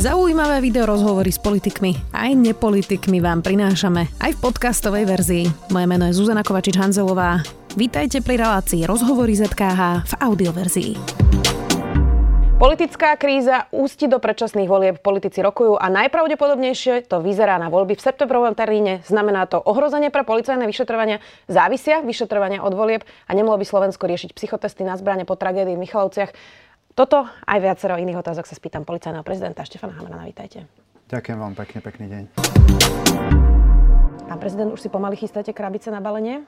Zaujímavé video rozhovory s politikmi aj nepolitikmi vám prinášame aj v podcastovej verzii. Moje meno je Zuzana Kovačič-Hanzelová. Vítajte pri relácii Rozhovory ZKH v audioverzii. Politická kríza ústi do predčasných volieb. Politici rokujú a najpravdepodobnejšie to vyzerá na voľby v septembrovom termíne. Znamená to ohrozenie pre policajné vyšetrovania, závisia vyšetrovania od volieb a nemohlo by Slovensko riešiť psychotesty na zbrane po tragédii v Michalovciach. Toto aj viacero iných otázok sa spýtam policajného prezidenta Štefana Hamerana. Vítajte. Ďakujem vám pekne, pekný deň. Pán prezident, už si pomaly chystáte krabice na balenie?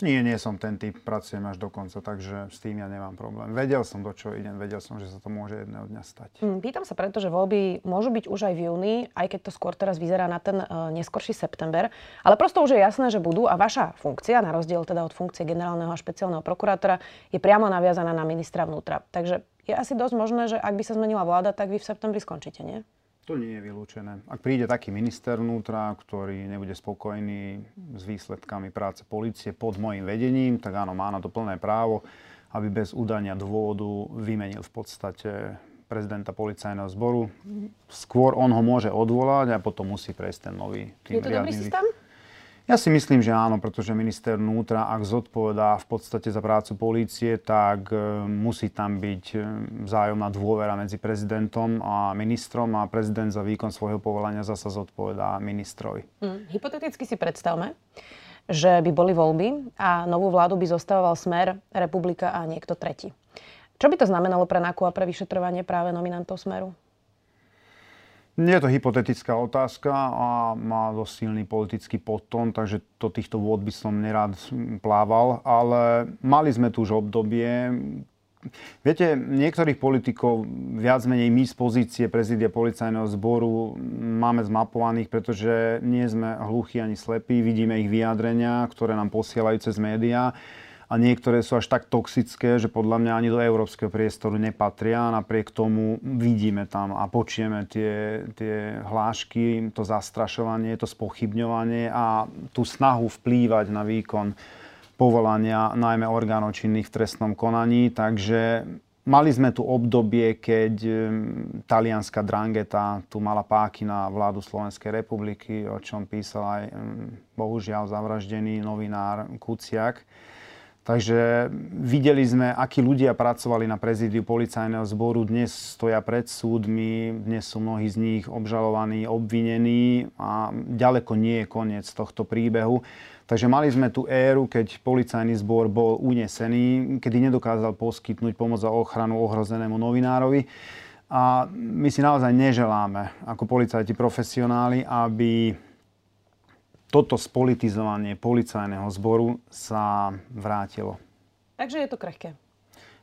Nie, nie som ten typ, pracujem až do konca, takže s tým ja nemám problém. Vedel som, do čo idem, vedel som, že sa to môže jedného dňa stať. Hm, pýtam sa preto, že voľby môžu byť už aj v júni, aj keď to skôr teraz vyzerá na ten uh, neskorší september, ale prosto už je jasné, že budú a vaša funkcia, na rozdiel teda od funkcie generálneho a špeciálneho prokurátora, je priamo naviazaná na ministra vnútra. Takže je asi dosť možné, že ak by sa zmenila vláda, tak vy v septembri skončíte, nie? To nie je vylúčené. Ak príde taký minister vnútra, ktorý nebude spokojný s výsledkami práce policie pod môjim vedením, tak áno, má na to plné právo, aby bez udania dôvodu vymenil v podstate prezidenta policajného zboru. Skôr on ho môže odvolať a potom musí prejsť ten nový tým Je to dobrý systém? Ja si myslím, že áno, pretože minister vnútra, ak zodpovedá v podstate za prácu polície, tak e, musí tam byť e, vzájomná dôvera medzi prezidentom a ministrom a prezident za výkon svojho povolania zasa zodpovedá ministrovi. Hmm. Hypoteticky si predstavme, že by boli voľby a novú vládu by zostavoval Smer, Republika a niekto tretí. Čo by to znamenalo pre NAKU a pre vyšetrovanie práve nominantov Smeru? Nie je to hypotetická otázka a má dosť silný politický podtón, takže do týchto vôd by som nerád plával, ale mali sme tu už obdobie, Viete, niektorých politikov viac menej my z pozície prezidia policajného zboru máme zmapovaných, pretože nie sme hluchí ani slepí, vidíme ich vyjadrenia, ktoré nám posielajú cez médiá a niektoré sú až tak toxické, že podľa mňa ani do európskeho priestoru nepatria. Napriek tomu vidíme tam a počujeme tie, tie hlášky, to zastrašovanie, to spochybňovanie a tú snahu vplývať na výkon povolania najmä orgánov činných v trestnom konaní. Takže mali sme tu obdobie, keď talianská drangeta tu mala páky na vládu Slovenskej republiky, o čom písal aj bohužiaľ zavraždený novinár Kuciak. Takže videli sme, akí ľudia pracovali na prezídiu policajného zboru. Dnes stoja pred súdmi, dnes sú mnohí z nich obžalovaní, obvinení a ďaleko nie je koniec tohto príbehu. Takže mali sme tú éru, keď policajný zbor bol unesený, kedy nedokázal poskytnúť pomoc a ochranu ohrozenému novinárovi. A my si naozaj neželáme ako policajti profesionáli, aby toto spolitizovanie policajného zboru sa vrátilo. Takže je to krehké.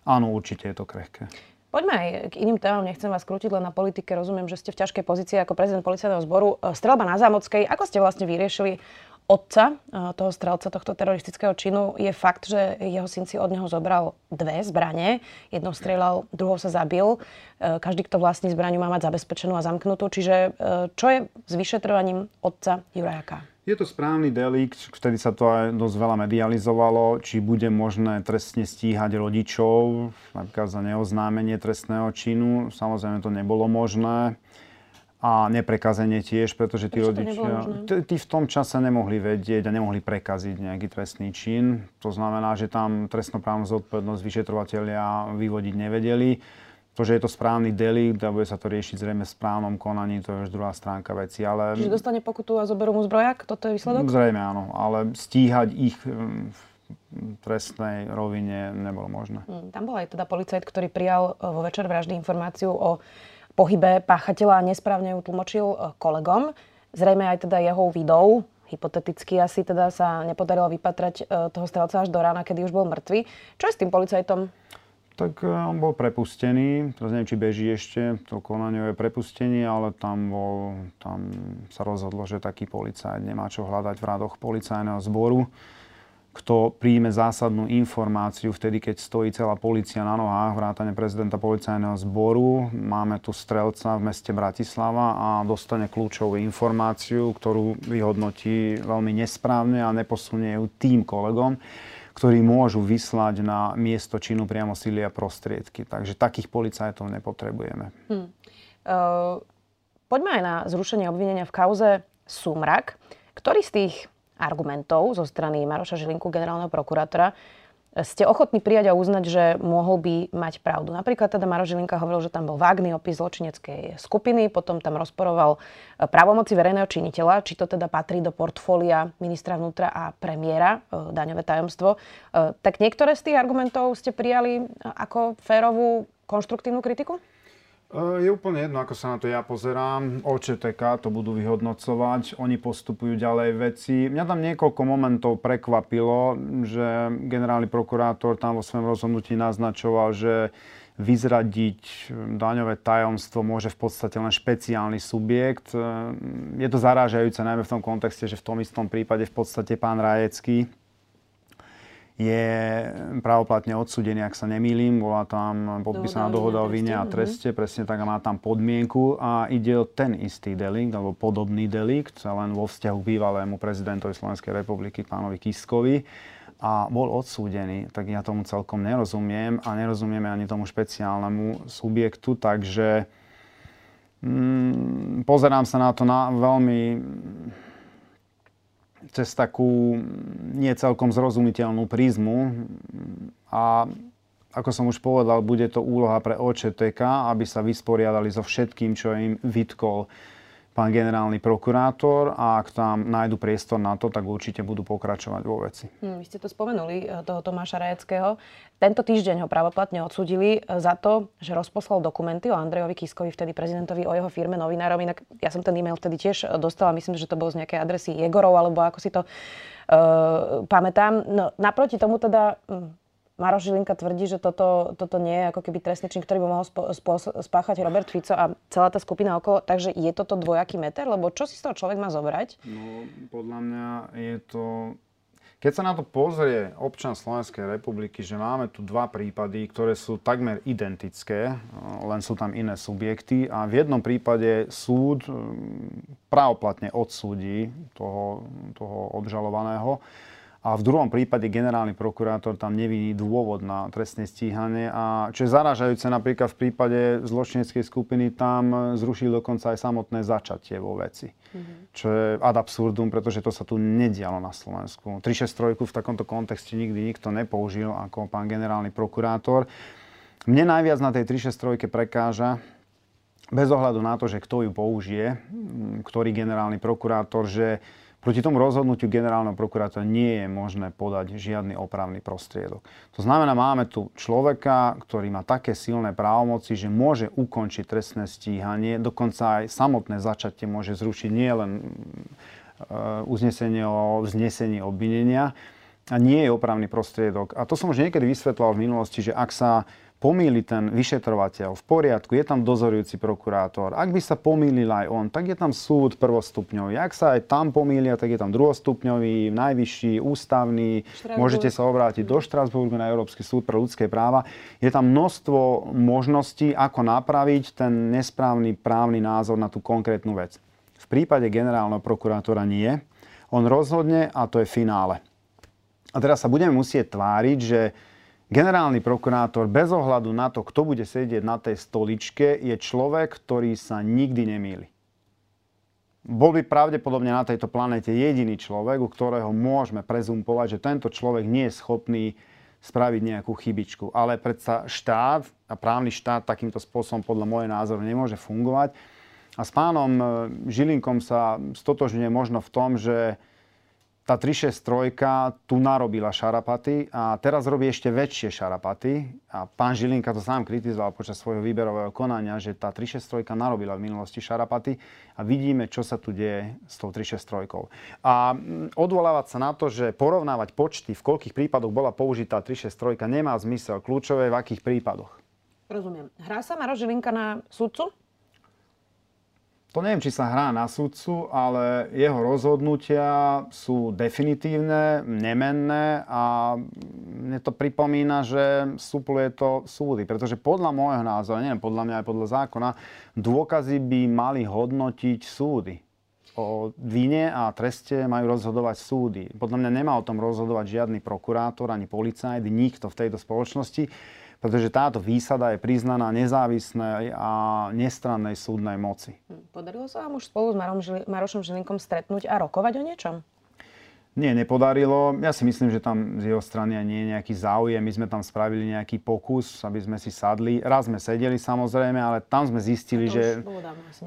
Áno, určite je to krehké. Poďme aj k iným témam, nechcem vás krútiť len na politike. Rozumiem, že ste v ťažkej pozícii ako prezident policajného zboru. E, strelba na Zámockej, ako ste vlastne vyriešili otca e, toho strelca tohto teroristického činu? Je fakt, že jeho syn si od neho zobral dve zbranie. Jednou strieľal, druhou sa zabil. E, každý, kto vlastní zbraňu, má mať zabezpečenú a zamknutú. Čiže čo je s vyšetrovaním otca Jurajaka? Je to správny delikt, vtedy sa to aj dosť veľa medializovalo, či bude možné trestne stíhať rodičov, napríklad za neoznámenie trestného činu. Samozrejme to nebolo možné. A neprekazenie tiež, pretože tí rodičia tí v tom čase nemohli vedieť a nemohli prekaziť nejaký trestný čin. To znamená, že tam trestnoprávnu zodpovednosť vyšetrovateľia vyvodiť nevedeli. To, že je to správny delikt a bude sa to riešiť zrejme v správnom konaní, to je už druhá stránka veci. Ale... Čiže dostane pokutu a zoberú mu zbrojak? Toto je výsledok? Zrejme áno, ale stíhať ich hm, v trestnej rovine nebolo možné. Hmm, tam bol aj teda policajt, ktorý prijal e, vo večer vraždy informáciu o pohybe páchateľa a nesprávne ju tlmočil e, kolegom. Zrejme aj teda jeho vidou, hypoteticky asi teda sa nepodarilo vypatrať e, toho strelca až do rána, kedy už bol mŕtvy. Čo je s tým policajtom? Tak e, on bol prepustený, teraz neviem, či beží ešte to konanie je prepustenie, ale tam, bol, tam sa rozhodlo, že taký policajt nemá čo hľadať v radoch policajného zboru. Kto príjme zásadnú informáciu vtedy, keď stojí celá policia na nohách, vrátane prezidenta policajného zboru. Máme tu strelca v meste Bratislava a dostane kľúčovú informáciu, ktorú vyhodnotí veľmi nesprávne a neposunie ju tým kolegom ktorí môžu vyslať na miesto činu priamo síly a prostriedky. Takže takých policajtov nepotrebujeme. Hmm. poďme aj na zrušenie obvinenia v kauze Sumrak. Ktorý z tých argumentov zo strany Maroša Žilinku, generálneho prokurátora, ste ochotní prijať a uznať, že mohol by mať pravdu. Napríklad teda Maro Žilinka hovoril, že tam bol vágný opis zločineckej skupiny, potom tam rozporoval e, právomoci verejného činiteľa, či to teda patrí do portfólia ministra vnútra a premiéra, e, daňové tajomstvo. E, tak niektoré z tých argumentov ste prijali ako férovú konštruktívnu kritiku? Je úplne jedno, ako sa na to ja pozerám. OČTK to budú vyhodnocovať, oni postupujú ďalej veci. Mňa tam niekoľko momentov prekvapilo, že generálny prokurátor tam vo svojom rozhodnutí naznačoval, že vyzradiť daňové tajomstvo môže v podstate len špeciálny subjekt. Je to zarážajúce najmä v tom kontexte, že v tom istom prípade v podstate pán Rajecký je pravoplatne odsudený, ak sa nemýlim. Bola tam podpísaná dohoda, o vine a mhm. treste, presne tak a má tam podmienku a ide o ten istý delikt, alebo podobný delikt, len vo vzťahu k bývalému prezidentovi Slovenskej republiky, pánovi Kiskovi a bol odsúdený, tak ja tomu celkom nerozumiem a nerozumieme ani tomu špeciálnemu subjektu, takže mm, pozerám sa na to na veľmi cez takú nie celkom zrozumiteľnú prízmu. A ako som už povedal, bude to úloha pre OČTK, aby sa vysporiadali so všetkým, čo im vytkol pán generálny prokurátor a ak tam nájdu priestor na to, tak určite budú pokračovať vo veci. Hm, vy ste to spomenuli, e, toho Tomáša Rajeckého. Tento týždeň ho pravoplatne odsudili e, za to, že rozposlal dokumenty o Andrejovi Kiskovi, vtedy prezidentovi, o jeho firme novinárom. Inak ja som ten e-mail vtedy tiež e, dostala, myslím, že to bol z nejakej adresy Jegorov, alebo ako si to uh, pamätám. No, naproti tomu teda Maroš Žilinka tvrdí, že toto, toto nie je ako keby trestný čin, ktorý by mohol spo, spo, spáchať Robert Fico a celá tá skupina okolo. Takže je toto dvojaký meter? Lebo čo si z toho človek má zobrať? No, podľa mňa je to... Keď sa na to pozrie občan Slovenskej republiky, že máme tu dva prípady, ktoré sú takmer identické, len sú tam iné subjekty a v jednom prípade súd hm, pravoplatne odsúdi toho, toho obžalovaného, a v druhom prípade generálny prokurátor tam neviní dôvod na trestné stíhanie. A čo je zaražajúce napríklad v prípade zločineckej skupiny, tam zrušili dokonca aj samotné začatie vo veci. Mm-hmm. Čo je ad absurdum, pretože to sa tu nedialo na Slovensku. 363 v takomto kontexte nikdy nikto nepoužil ako pán generálny prokurátor. Mne najviac na tej 363 prekáža, bez ohľadu na to, že kto ju použije, ktorý generálny prokurátor, že Proti tomu rozhodnutiu generálneho prokurátora nie je možné podať žiadny opravný prostriedok. To znamená, máme tu človeka, ktorý má také silné právomoci, že môže ukončiť trestné stíhanie, dokonca aj samotné začatie môže zrušiť nielen e, uznesenie o vznesení obvinenia a nie je opravný prostriedok. A to som už niekedy vysvetloval v minulosti, že ak sa pomýli ten vyšetrovateľ, v poriadku, je tam dozorujúci prokurátor. Ak by sa pomýlil aj on, tak je tam súd prvostupňový. Ak sa aj tam pomýlia, tak je tam druhostupňový, najvyšší, ústavný. Štrasburg. Môžete sa obrátiť do Štrasburgu na Európsky súd pre ľudské práva. Je tam množstvo možností, ako napraviť ten nesprávny právny názor na tú konkrétnu vec. V prípade generálneho prokurátora nie. On rozhodne a to je finále. A teraz sa budeme musieť tváriť, že Generálny prokurátor bez ohľadu na to, kto bude sedieť na tej stoličke, je človek, ktorý sa nikdy nemýli. Bol by pravdepodobne na tejto planete jediný človek, u ktorého môžeme prezumpovať, že tento človek nie je schopný spraviť nejakú chybičku. Ale predsa štát a právny štát takýmto spôsobom podľa môjho názoru nemôže fungovať. A s pánom e, Žilinkom sa stotožňuje možno v tom, že tá 363 tu narobila šarapaty a teraz robí ešte väčšie šarapaty. A pán Žilinka to sám kritizoval počas svojho výberového konania, že tá 363 narobila v minulosti šarapaty a vidíme, čo sa tu deje s tou 363. A mm, odvolávať sa na to, že porovnávať počty, v koľkých prípadoch bola použitá 363, nemá zmysel. Kľúčové v akých prípadoch. Rozumiem. Hrá sa Maro Žilinka na sudcu? To neviem, či sa hrá na sudcu, ale jeho rozhodnutia sú definitívne, nemenné a mne to pripomína, že supluje to súdy. Pretože podľa môjho názoru, neviem, podľa mňa aj podľa zákona, dôkazy by mali hodnotiť súdy. O vine a treste majú rozhodovať súdy. Podľa mňa nemá o tom rozhodovať žiadny prokurátor ani policajt, nikto v tejto spoločnosti pretože táto výsada je priznaná nezávislej a nestrannej súdnej moci. Hm, podarilo sa vám už spolu s Marošom Žilinkom stretnúť a rokovať o niečom? Nie, nepodarilo. Ja si myslím, že tam z jeho strany nie je nejaký záujem. My sme tam spravili nejaký pokus, aby sme si sadli. Raz sme sedeli samozrejme, ale tam sme zistili, že...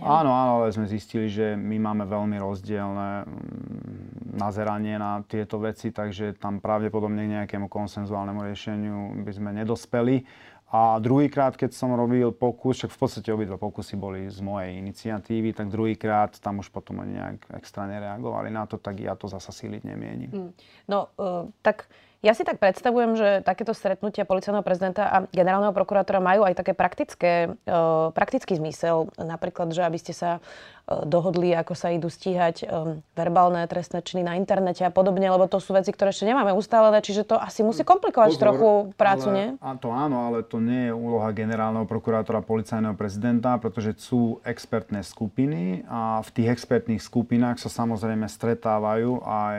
Áno, áno, ale sme zistili, že my máme veľmi rozdielne mm, nazeranie na tieto veci, takže tam pravdepodobne k nejakému konsenzuálnemu riešeniu by sme nedospeli. A druhýkrát, keď som robil pokus, však v podstate obidva pokusy boli z mojej iniciatívy, tak druhýkrát tam už potom oni nejak extra nereagovali na to, tak ja to zasa síliť nemienim. Hmm. No, uh, tak ja si tak predstavujem, že takéto stretnutia policajného prezidenta a generálneho prokurátora majú aj také praktické, uh, praktický zmysel. Napríklad, že aby ste sa dohodli, ako sa idú stíhať um, verbálne trestné činy na internete a podobne, lebo to sú veci, ktoré ešte nemáme ustálené, čiže to asi musí komplikovať Pozor, trochu prácu, ale, nie? A to áno, ale to nie je úloha generálneho prokurátora policajného prezidenta, pretože sú expertné skupiny a v tých expertných skupinách sa samozrejme stretávajú aj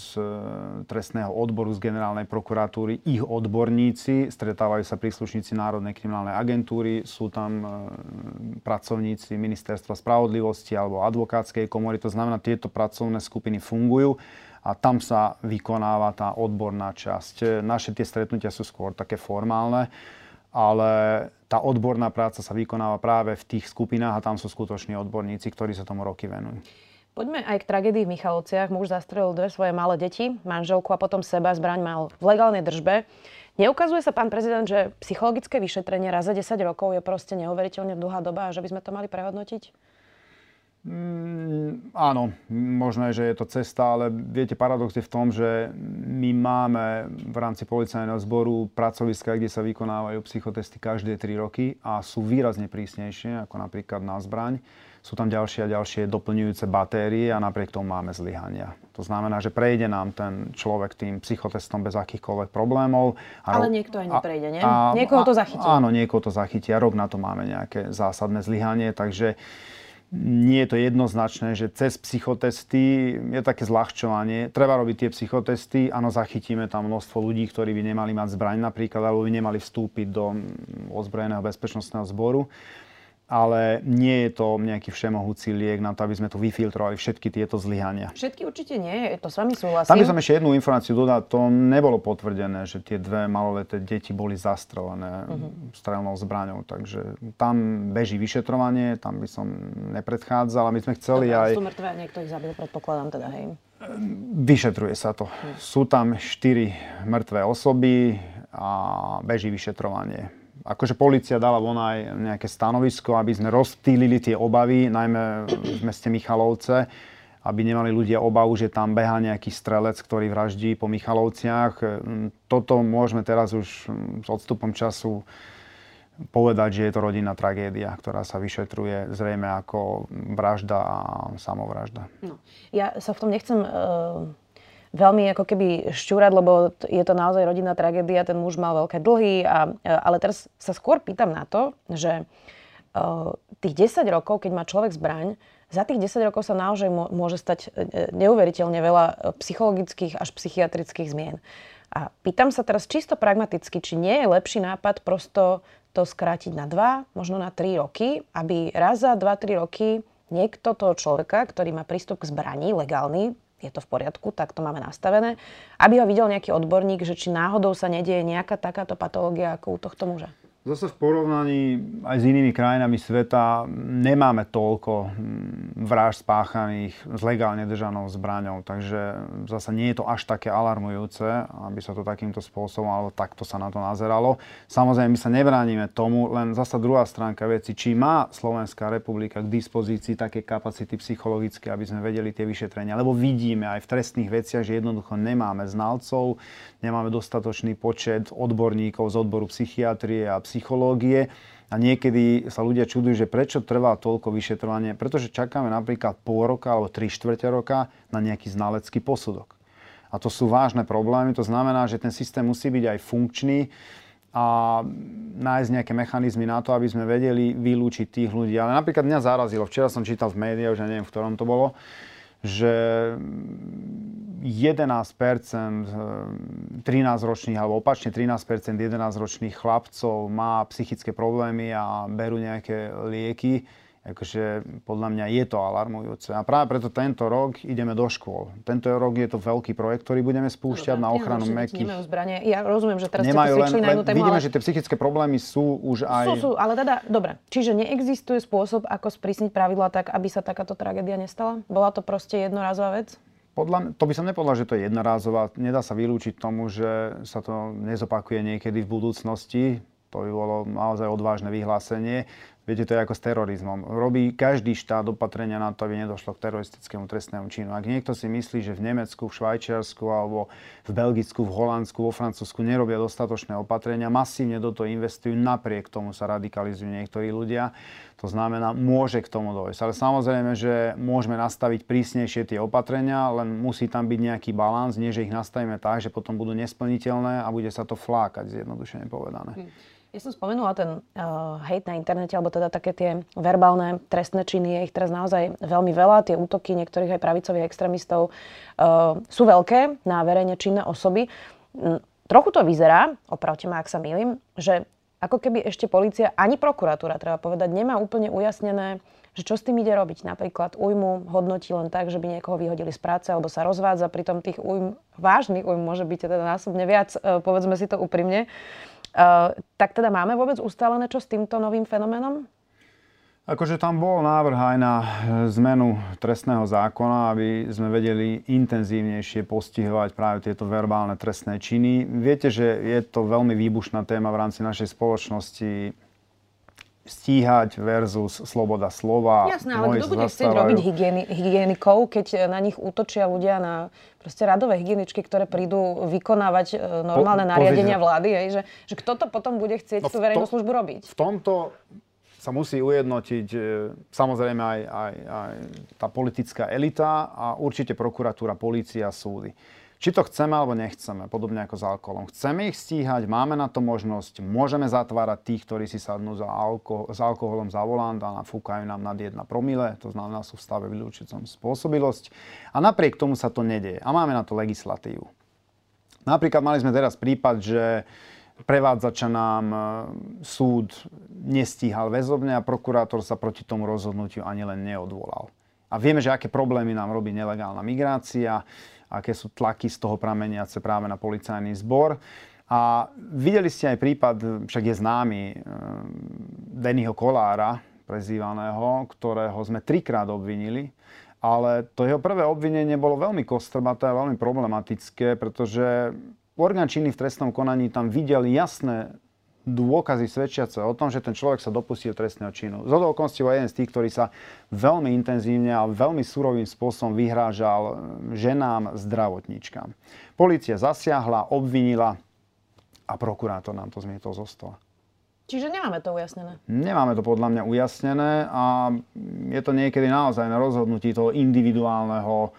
z trestného odboru z generálnej prokuratúry, ich odborníci, stretávajú sa príslušníci Národnej kriminálnej agentúry, sú tam e, pracovníci Ministerstva spravodlivosti alebo advokátskej komory. To znamená, tieto pracovné skupiny fungujú a tam sa vykonáva tá odborná časť. Naše tie stretnutia sú skôr také formálne, ale tá odborná práca sa vykonáva práve v tých skupinách a tam sú skutoční odborníci, ktorí sa tomu roky venujú. Poďme aj k tragédii v Michalovciach. Muž zastrelil dve svoje malé deti, manželku a potom seba. Zbraň mal v legálnej držbe. Neukazuje sa, pán prezident, že psychologické vyšetrenie raz za 10 rokov je proste neuveriteľne dlhá doba a že by sme to mali prehodnotiť? Mm, áno, možno je, že je to cesta, ale viete, paradox je v tom, že my máme v rámci policajného zboru pracoviska, kde sa vykonávajú psychotesty každé 3 roky a sú výrazne prísnejšie, ako napríklad na zbraň sú tam ďalšie a ďalšie doplňujúce batérie a napriek tomu máme zlyhania. To znamená, že prejde nám ten človek tým psychotestom bez akýchkoľvek problémov. A Ale niekto aj neprejde, nie? A, niekoho to zachytí. Áno, niekoho to zachytí a rok na to máme nejaké zásadné zlyhanie, takže nie je to jednoznačné, že cez psychotesty je také zľahčovanie. Treba robiť tie psychotesty, áno, zachytíme tam množstvo ľudí, ktorí by nemali mať zbraň napríklad, alebo by nemali vstúpiť do ozbrojeného bezpečnostného zboru ale nie je to nejaký všemohúci liek na to, aby sme tu vyfiltrovali všetky tieto zlyhania. Všetky určite nie, to s vami súhlasím. Tam by som ešte jednu informáciu dodal, to nebolo potvrdené, že tie dve maloleté deti boli zastrelené uh-huh. strelnou zbraňou, takže tam beží vyšetrovanie, tam by som nepredchádzal a my sme chceli Dobre, aj... Sú mŕtve, niekto ich zabil, predpokladám teda, hej. Vyšetruje sa to. Uh-huh. Sú tam štyri mŕtve osoby a beží vyšetrovanie akože policia dala von aj nejaké stanovisko, aby sme rozptýlili tie obavy, najmä v meste Michalovce, aby nemali ľudia obavu, že tam beha nejaký strelec, ktorý vraždí po Michalovciach. Toto môžeme teraz už s odstupom času povedať, že je to rodinná tragédia, ktorá sa vyšetruje zrejme ako vražda a samovražda. No, ja sa v tom nechcem uh veľmi ako keby šťúrať, lebo je to naozaj rodinná tragédia, ten muž mal veľké dlhy, a, e, ale teraz sa skôr pýtam na to, že uh, tých 10 rokov, keď má človek zbraň, za tých 10 rokov sa naozaj môže stať e, neuveriteľne veľa psychologických až psychiatrických zmien. A pýtam sa teraz čisto pragmaticky, či nie je lepší nápad prosto to skrátiť na 2, možno na 3 roky, aby raz za 2-3 roky niekto toho človeka, ktorý má prístup k zbraní, legálny, je to v poriadku, tak to máme nastavené, aby ho videl nejaký odborník, že či náhodou sa nedieje nejaká takáto patológia ako u tohto muža. Zase v porovnaní aj s inými krajinami sveta nemáme toľko hm, vražd spáchaných s legálne držanou zbraňou, takže zase nie je to až také alarmujúce, aby sa to takýmto spôsobom alebo takto sa na to nazeralo. Samozrejme, my sa nebránime tomu, len zase druhá stránka veci, či má Slovenská republika k dispozícii také kapacity psychologické, aby sme vedeli tie vyšetrenia, lebo vidíme aj v trestných veciach, že jednoducho nemáme znalcov, nemáme dostatočný počet odborníkov z odboru psychiatrie a psychológie. A niekedy sa ľudia čudujú, že prečo trvá toľko vyšetrovanie, pretože čakáme napríklad pol roka alebo tri štvrte roka na nejaký znalecký posudok. A to sú vážne problémy, to znamená, že ten systém musí byť aj funkčný a nájsť nejaké mechanizmy na to, aby sme vedeli vylúčiť tých ľudí. Ale napríklad mňa zarazilo, včera som čítal v médiách, už neviem, v ktorom to bolo, že 13-ročných, alebo opačne 13 11-ročných chlapcov má psychické problémy a berú nejaké lieky akože podľa mňa je to alarmujúce. A práve preto tento rok ideme do škôl. Tento rok je to veľký projekt, ktorý budeme spúšťať Dobre, na ochranu mekých. Nemajú zbranie. Ja rozumiem, že teraz Nemajú, ste len, na inú tému, Vidíme, ale... že tie psychické problémy sú už aj... Sú, sú, ale teda, dobre. Čiže neexistuje spôsob, ako sprísniť pravidla tak, aby sa takáto tragédia nestala? Bola to proste jednorazová vec? Podľa, to by som nepovedal, že to je jednorázová. Nedá sa vylúčiť tomu, že sa to nezopakuje niekedy v budúcnosti. To by bolo naozaj odvážne vyhlásenie. Viete, to je ako s terorizmom. Robí každý štát opatrenia na to, aby nedošlo k teroristickému trestnému činu. Ak niekto si myslí, že v Nemecku, v Švajčiarsku alebo v Belgicku, v Holandsku, vo Francúzsku nerobia dostatočné opatrenia, masívne do toho investujú, napriek tomu sa radikalizujú niektorí ľudia. To znamená, môže k tomu dojsť. Ale samozrejme, že môžeme nastaviť prísnejšie tie opatrenia, len musí tam byť nejaký balans, nie že ich nastavíme tak, že potom budú nesplniteľné a bude sa to flákať, zjednodušene povedané. Hm. Ja som spomenula ten uh, hate na internete, alebo teda také tie verbálne trestné činy, je ich teraz naozaj veľmi veľa. Tie útoky niektorých aj pravicových extrémistov uh, sú veľké na verejne činné osoby. Um, trochu to vyzerá, opravte ma, ak sa milím, že ako keby ešte policia ani prokuratúra, treba povedať, nemá úplne ujasnené, že čo s tým ide robiť. Napríklad újmu hodnotí len tak, že by niekoho vyhodili z práce alebo sa rozvádza, pritom tých újm, vážnych újm môže byť teda násobne viac, uh, povedzme si to úprimne. Uh, tak teda máme vôbec ustálené čo s týmto novým fenoménom? Akože tam bol návrh aj na zmenu trestného zákona, aby sme vedeli intenzívnejšie postihovať práve tieto verbálne trestné činy. Viete, že je to veľmi výbušná téma v rámci našej spoločnosti stíhať versus sloboda slova. Jasné, ale kto bude chcieť robiť hygieni- hygienikov, keď na nich útočia ľudia na proste radové hygieničky, ktoré prídu vykonávať e, normálne po, nariadenia vlády, hej, že, že kto to potom bude chcieť no tú verejnú to, službu robiť? V tomto sa musí ujednotiť e, samozrejme aj, aj, aj tá politická elita a určite prokuratúra, polícia, súdy. Či to chceme alebo nechceme, podobne ako s alkoholom. Chceme ich stíhať, máme na to možnosť, môžeme zatvárať tých, ktorí si sadnú za alko- s alkoholom za volant a nafúkajú nám nad 1 promile, to znamená sú v stave vylúčicom spôsobilosť. A napriek tomu sa to nedieje a máme na to legislatívu. Napríklad mali sme teraz prípad, že prevádzača nám e, súd nestíhal väzobne a prokurátor sa proti tomu rozhodnutiu ani len neodvolal. A vieme, že aké problémy nám robí nelegálna migrácia aké sú tlaky z toho prameniace práve na policajný zbor. A videli ste aj prípad, však je známy, eh, Dennyho Kolára, prezývaného, ktorého sme trikrát obvinili. Ale to jeho prvé obvinenie bolo veľmi kostrbaté a veľmi problematické, pretože orgán činný v trestnom konaní tam videl jasné dôkazy svedčiace o tom, že ten človek sa dopustil trestného činu. Z okolností jeden z tých, ktorý sa veľmi intenzívne a veľmi surovým spôsobom vyhrážal eh, ženám zdravotníčkam. Polícia zasiahla, obvinila a prokurátor nám to zmietol zo stola. Čiže nemáme to ujasnené? Nemáme to podľa mňa ujasnené a je to niekedy naozaj na rozhodnutí toho individuálneho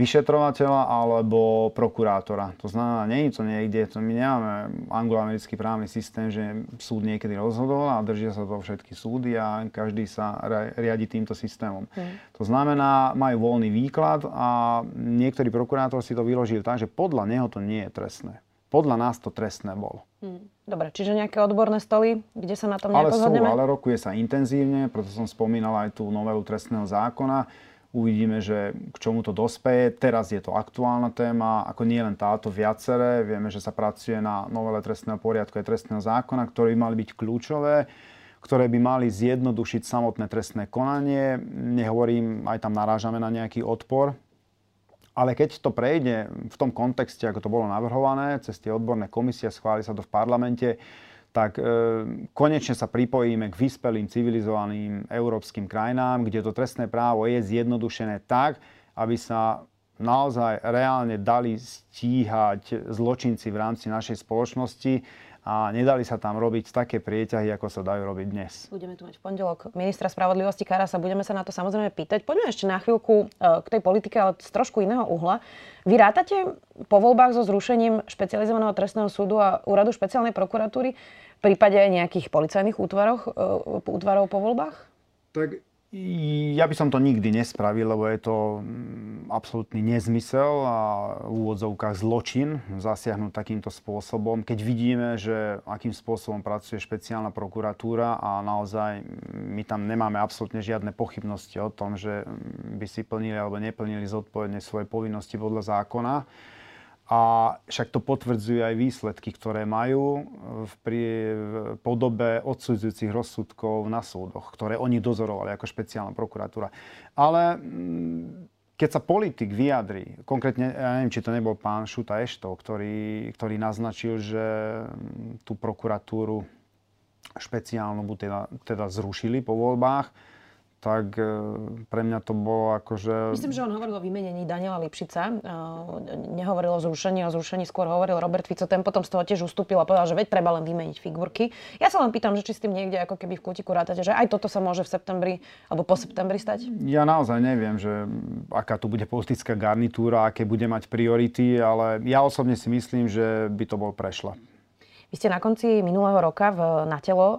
vyšetrovateľa alebo prokurátora. To znamená, nie je to niekde, to my nemáme angloamerický právny systém, že súd niekedy rozhodoval a držia sa to všetky súdy a každý sa riadi týmto systémom. Hmm. To znamená, majú voľný výklad a niektorý prokurátor si to vyložil tak, že podľa neho to nie je trestné. Podľa nás to trestné bolo. Hmm. Dobre, čiže nejaké odborné stoly, kde sa na tom nejako ale sú, zhodneme? Ale rokuje sa intenzívne, preto som spomínal aj tú novelu trestného zákona Uvidíme, že k čomu to dospeje. Teraz je to aktuálna téma, ako nie len táto, viaceré. Vieme, že sa pracuje na novele trestného poriadku a trestného zákona, ktoré by mali byť kľúčové, ktoré by mali zjednodušiť samotné trestné konanie. Nehovorím, aj tam narážame na nejaký odpor. Ale keď to prejde v tom kontexte, ako to bolo navrhované, cez tie odborné komisie, schváli sa to v parlamente, tak e, konečne sa pripojíme k vyspelým civilizovaným európskym krajinám, kde to trestné právo je zjednodušené tak, aby sa naozaj reálne dali stíhať zločinci v rámci našej spoločnosti a nedali sa tam robiť také prieťahy, ako sa dajú robiť dnes. Budeme tu mať v pondelok ministra spravodlivosti Karasa, budeme sa na to samozrejme pýtať. Poďme ešte na chvíľku e, k tej politike, ale z trošku iného uhla. Vy rátate po voľbách so zrušením špecializovaného trestného súdu a úradu špeciálnej prokuratúry v prípade nejakých policajných útvaroch, e, útvarov po voľbách? Tak Ja by som to nikdy nespravil, lebo je to mm, absolútny nezmysel a v úvodzovkách zločin zasiahnuť takýmto spôsobom. Keď vidíme, že akým spôsobom pracuje špeciálna prokuratúra a naozaj my tam nemáme absolútne žiadne pochybnosti o tom, že by si plnili alebo neplnili zodpovedne svoje povinnosti podľa zákona, a však to potvrdzujú aj výsledky, ktoré majú v, pri, v podobe odsudzujúcich rozsudkov na súdoch, ktoré oni dozorovali ako špeciálna prokuratúra. Ale mm, keď sa politik vyjadrí, konkrétne, ja neviem, či to nebol pán Šuta Ešto, ktorý, ktorý naznačil, že mm, tú prokuratúru špeciálnu teda, teda zrušili po voľbách, tak e, pre mňa to bolo akože... Myslím, že on hovoril o vymenení Daniela Lipšica. E, nehovoril o zrušení, o zrušení skôr hovoril Robert Fico. Ten potom z toho tiež ustúpil a povedal, že veď treba len vymeniť figurky. Ja sa len pýtam, že či s tým niekde ako keby v kútiku rátate, že aj toto sa môže v septembri alebo po septembri stať? Ja naozaj neviem, že aká tu bude politická garnitúra, aké bude mať priority, ale ja osobne si myslím, že by to bol prešla. Vy ste na konci minulého roka v, na telo e,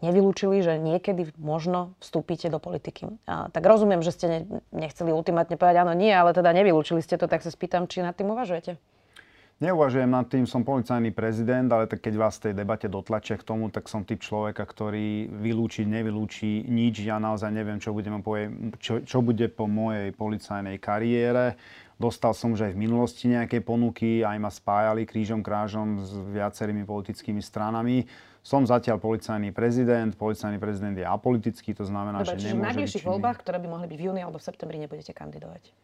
nevylúčili, že niekedy možno vstúpite do politiky. A, tak rozumiem, že ste ne, nechceli ultimátne povedať áno, nie, ale teda nevylúčili ste to, tak sa spýtam, či nad tým uvažujete. Neuvažujem nad tým, som policajný prezident, ale tak keď vás v tej debate dotlačia k tomu, tak som typ človeka, ktorý vylúči, nevylúči nič. Ja naozaj neviem, čo, budem po, čo, čo bude po mojej policajnej kariére. Dostal som už aj v minulosti nejaké ponuky, aj ma spájali krížom krážom s viacerými politickými stranami. Som zatiaľ policajný prezident, policajný prezident je apolitický, to znamená, Dobre, že nemôže v najbližších voľbách, ktoré by mohli byť v júni alebo v septembri, nebudete kandidovať?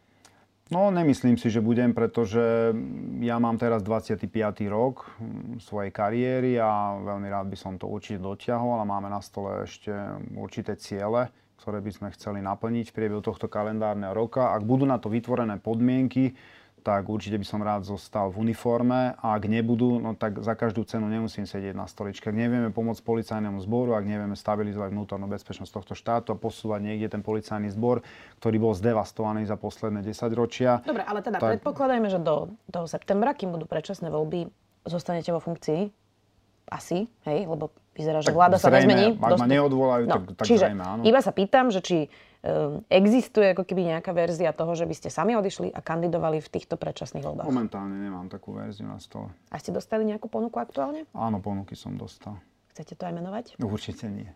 No, nemyslím si, že budem, pretože ja mám teraz 25. rok svojej kariéry a veľmi rád by som to určite dotiahol a máme na stole ešte určité ciele ktoré by sme chceli naplniť v priebehu tohto kalendárneho roka. Ak budú na to vytvorené podmienky, tak určite by som rád zostal v uniforme a ak nebudú, no tak za každú cenu nemusím sedieť na stoličke. Ak nevieme pomôcť policajnému zboru, ak nevieme stabilizovať vnútornú bezpečnosť tohto štátu a posúvať niekde ten policajný zbor, ktorý bol zdevastovaný za posledné 10 ročia. Dobre, ale teda tak... predpokladajme, že do, do septembra, kým budú predčasné voľby, zostanete vo funkcii. Asi, hej, lebo vyzerá, že tak vláda zrejme, sa nezmení. Ak ma neodvolajú, no, tak, tak čiže zrejme, áno. iba sa pýtam, že či existuje ako keby nejaká verzia toho, že by ste sami odišli a kandidovali v týchto predčasných voľbách. Momentálne nemám takú verziu na stole. A ste dostali nejakú ponuku aktuálne? Áno, ponuky som dostal. Chcete to aj menovať? Určite nie.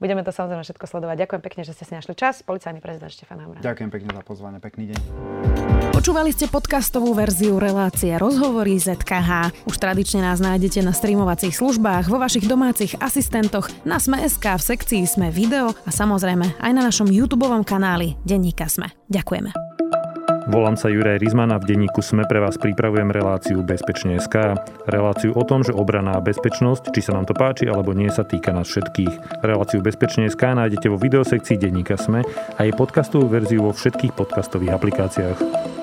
Budeme to samozrejme všetko sledovať. Ďakujem pekne, že ste si našli čas. Policajný prezident Štefan Hamran. Ďakujem pekne za pozvanie. Pekný deň. Počúvali ste podcastovú verziu relácie Rozhovory ZKH. Už tradične nás nájdete na streamovacích službách, vo vašich domácich asistentoch, na Sme.sk, v sekcii Sme video a samozrejme aj na našom YouTube kanáli Denníka Sme. Ďakujeme. Volám sa Juraj Rizmana, v denníku SME pre vás pripravujem reláciu Bezpečne.sk. Reláciu o tom, že obrana a bezpečnosť, či sa nám to páči alebo nie, sa týka nás všetkých. Reláciu Bezpečne.sk nájdete vo videosekcii denníka SME a jej podcastovú verziu vo všetkých podcastových aplikáciách.